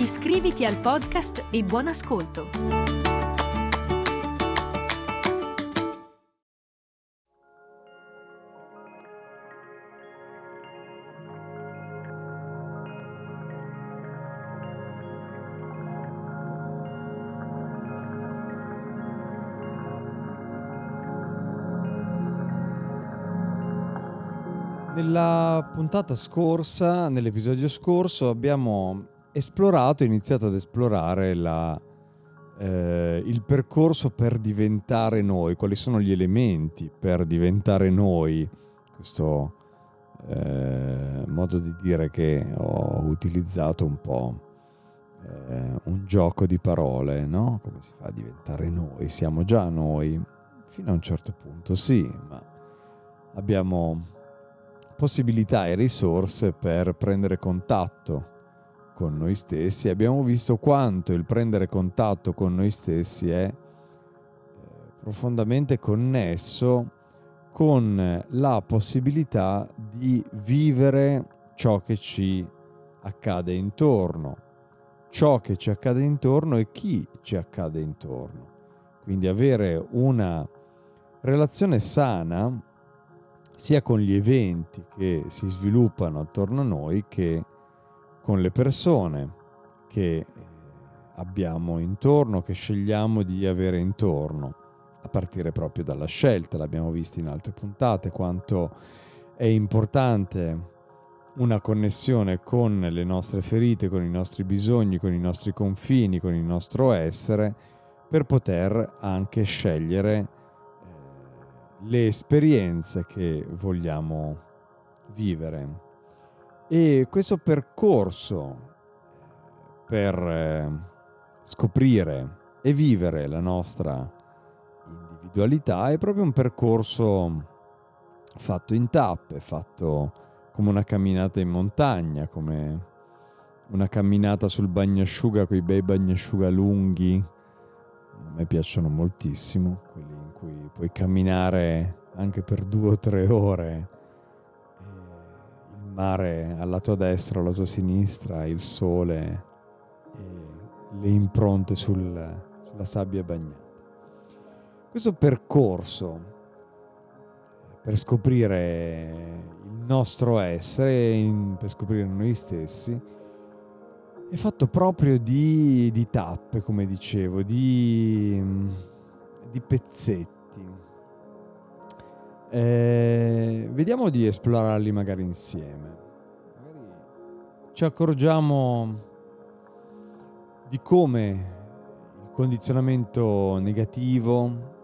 Iscriviti al podcast e buon ascolto! Nella puntata scorsa, nell'episodio scorso, abbiamo esplorato, iniziato ad esplorare la, eh, il percorso per diventare noi, quali sono gli elementi per diventare noi, questo eh, modo di dire che ho utilizzato un po', eh, un gioco di parole, no? Come si fa a diventare noi? Siamo già noi, fino a un certo punto sì, ma abbiamo possibilità e risorse per prendere contatto con noi stessi. Abbiamo visto quanto il prendere contatto con noi stessi è eh, profondamente connesso con la possibilità di vivere ciò che ci accade intorno, ciò che ci accade intorno e chi ci accade intorno. Quindi avere una relazione sana sia con gli eventi che si sviluppano attorno a noi che con le persone che eh, abbiamo intorno, che scegliamo di avere intorno, a partire proprio dalla scelta, l'abbiamo visto in altre puntate, quanto è importante una connessione con le nostre ferite, con i nostri bisogni, con i nostri confini, con il nostro essere, per poter anche scegliere le esperienze che vogliamo vivere. E questo percorso per eh, scoprire e vivere la nostra individualità è proprio un percorso fatto in tappe, fatto come una camminata in montagna, come una camminata sul bagnasciuga, quei bei bagnasciuga lunghi. A me piacciono moltissimo, quelli cui puoi camminare anche per due o tre ore, mare alla tua destra, alla tua sinistra, il sole, le impronte sul, sulla sabbia bagnata. Questo percorso per scoprire il nostro essere, per scoprire noi stessi, è fatto proprio di, di tappe, come dicevo, di di pezzetti. Eh, vediamo di esplorarli magari insieme. Magari ci accorgiamo di come il condizionamento negativo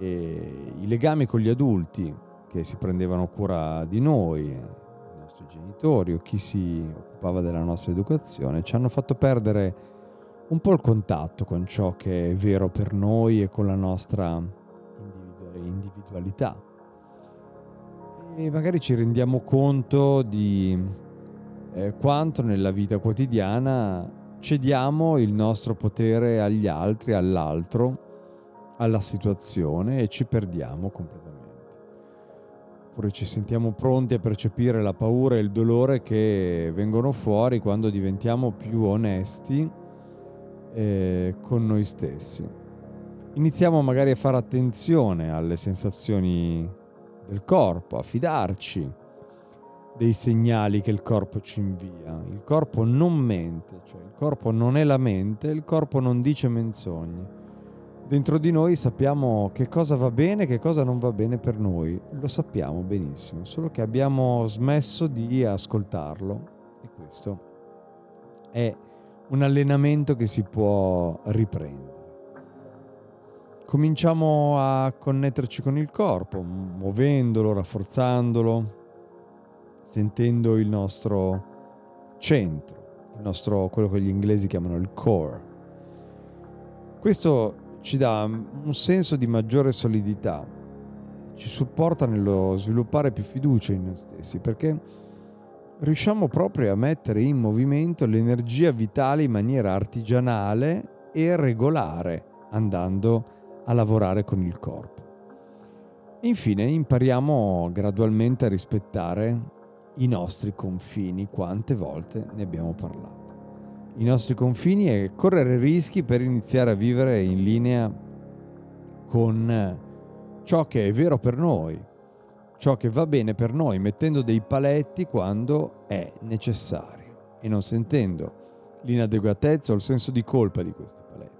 e i legami con gli adulti che si prendevano cura di noi, i nostri genitori o chi si occupava della nostra educazione, ci hanno fatto perdere un po' il contatto con ciò che è vero per noi e con la nostra individualità. E magari ci rendiamo conto di eh, quanto nella vita quotidiana cediamo il nostro potere agli altri, all'altro, alla situazione e ci perdiamo completamente. Oppure ci sentiamo pronti a percepire la paura e il dolore che vengono fuori quando diventiamo più onesti eh, con noi stessi. Iniziamo magari a fare attenzione alle sensazioni del corpo, a fidarci dei segnali che il corpo ci invia. Il corpo non mente, cioè il corpo non è la mente, il corpo non dice menzogne. Dentro di noi sappiamo che cosa va bene e che cosa non va bene per noi, lo sappiamo benissimo, solo che abbiamo smesso di ascoltarlo e questo è un allenamento che si può riprendere. Cominciamo a connetterci con il corpo, muovendolo, rafforzandolo, sentendo il nostro centro, il nostro, quello che gli inglesi chiamano il core. Questo ci dà un senso di maggiore solidità, ci supporta nello sviluppare più fiducia in noi stessi, perché riusciamo proprio a mettere in movimento l'energia vitale in maniera artigianale e regolare, andando a lavorare con il corpo. Infine impariamo gradualmente a rispettare i nostri confini, quante volte ne abbiamo parlato. I nostri confini e correre rischi per iniziare a vivere in linea con ciò che è vero per noi, ciò che va bene per noi, mettendo dei paletti quando è necessario e non sentendo l'inadeguatezza o il senso di colpa di questi paletti.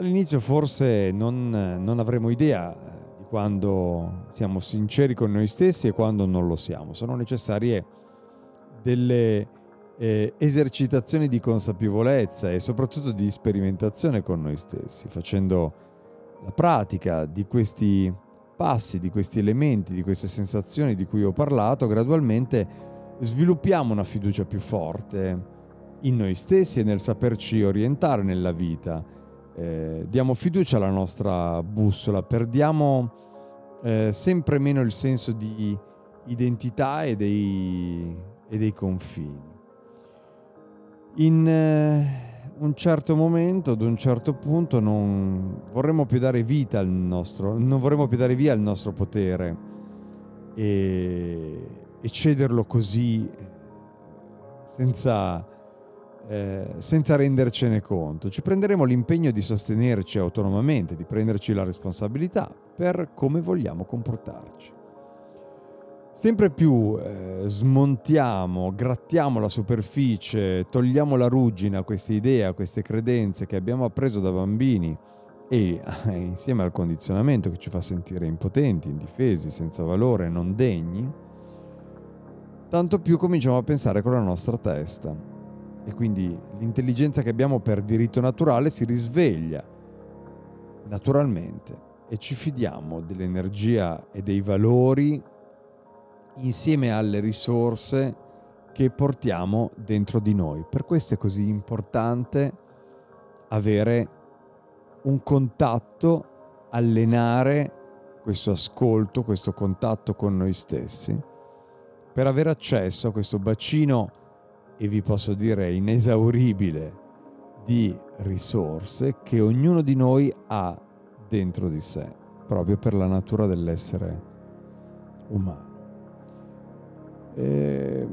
All'inizio forse non, non avremo idea eh, di quando siamo sinceri con noi stessi e quando non lo siamo. Sono necessarie delle eh, esercitazioni di consapevolezza e soprattutto di sperimentazione con noi stessi, facendo la pratica di questi passi, di questi elementi, di queste sensazioni di cui ho parlato, gradualmente sviluppiamo una fiducia più forte in noi stessi e nel saperci orientare nella vita. Eh, diamo fiducia alla nostra bussola, perdiamo eh, sempre meno il senso di identità e dei, e dei confini. In eh, un certo momento, ad un certo punto, non vorremmo più dare vita al nostro, non vorremmo più dare via il nostro potere e, e cederlo così senza, eh, senza rendercene conto. Ci prenderemo l'impegno di sostenerci autonomamente, di prenderci la responsabilità per come vogliamo comportarci. Sempre più eh, smontiamo, grattiamo la superficie, togliamo la ruggine a queste idee, a queste credenze che abbiamo appreso da bambini e eh, insieme al condizionamento che ci fa sentire impotenti, indifesi, senza valore, non degni, tanto più cominciamo a pensare con la nostra testa e quindi l'intelligenza che abbiamo per diritto naturale si risveglia naturalmente e ci fidiamo dell'energia e dei valori insieme alle risorse che portiamo dentro di noi. Per questo è così importante avere un contatto, allenare questo ascolto, questo contatto con noi stessi, per avere accesso a questo bacino, e vi posso dire inesauribile, di risorse che ognuno di noi ha dentro di sé, proprio per la natura dell'essere umano. Eh,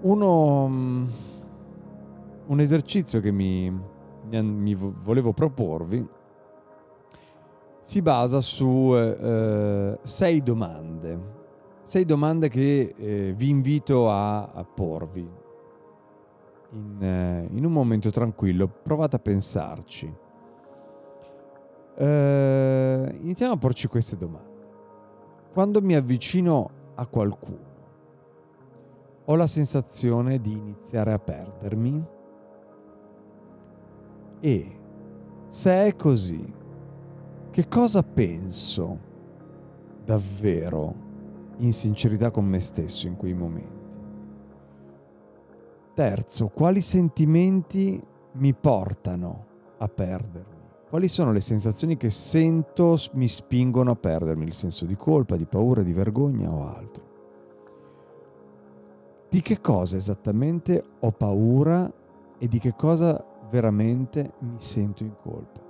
uno, mm, un esercizio che mi, mi, volevo proporvi si basa su eh, sei domande, sei domande che eh, vi invito a, a porvi in, eh, in, un momento tranquillo, provate a pensarci. Eh, iniziamo a porci queste domande. Quando mi avvicino a qualcuno, ho la sensazione di iniziare a perdermi? E se è così, che cosa penso davvero in sincerità con me stesso in quei momenti? Terzo, quali sentimenti mi portano a perdermi? Quali sono le sensazioni che sento mi spingono a perdermi? Il senso di colpa, di paura, di vergogna o altro? di che cosa esattamente ho paura e di che cosa veramente mi sento in colpa.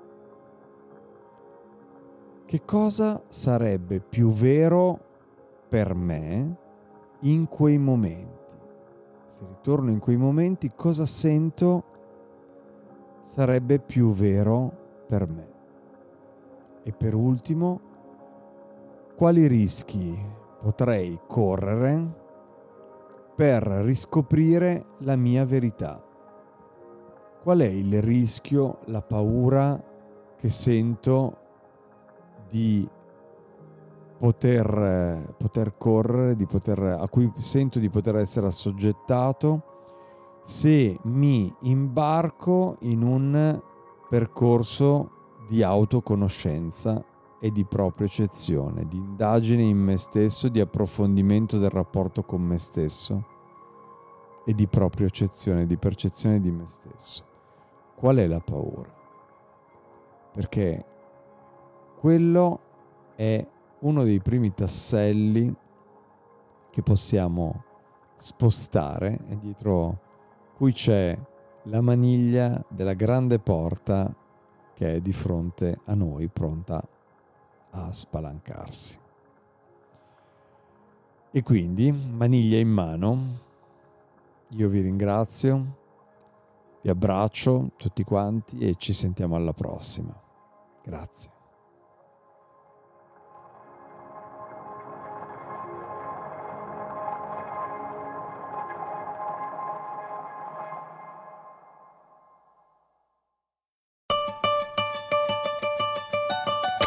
Che cosa sarebbe più vero per me in quei momenti? Se ritorno in quei momenti, cosa sento sarebbe più vero per me? E per ultimo, quali rischi potrei correre per riscoprire la mia verità. Qual è il rischio, la paura che sento di poter, poter correre, poter, a cui sento di poter essere assoggettato se mi imbarco in un percorso di autoconoscenza e di propria eccezione, di indagine in me stesso, di approfondimento del rapporto con me stesso e di propria eccezione, di percezione di me stesso. Qual è la paura? perché quello è uno dei primi tasselli che possiamo spostare e dietro cui c'è la maniglia della grande porta che è di fronte a noi pronta a spalancarsi. E quindi, maniglia in mano, io vi ringrazio, vi abbraccio tutti quanti e ci sentiamo alla prossima. Grazie.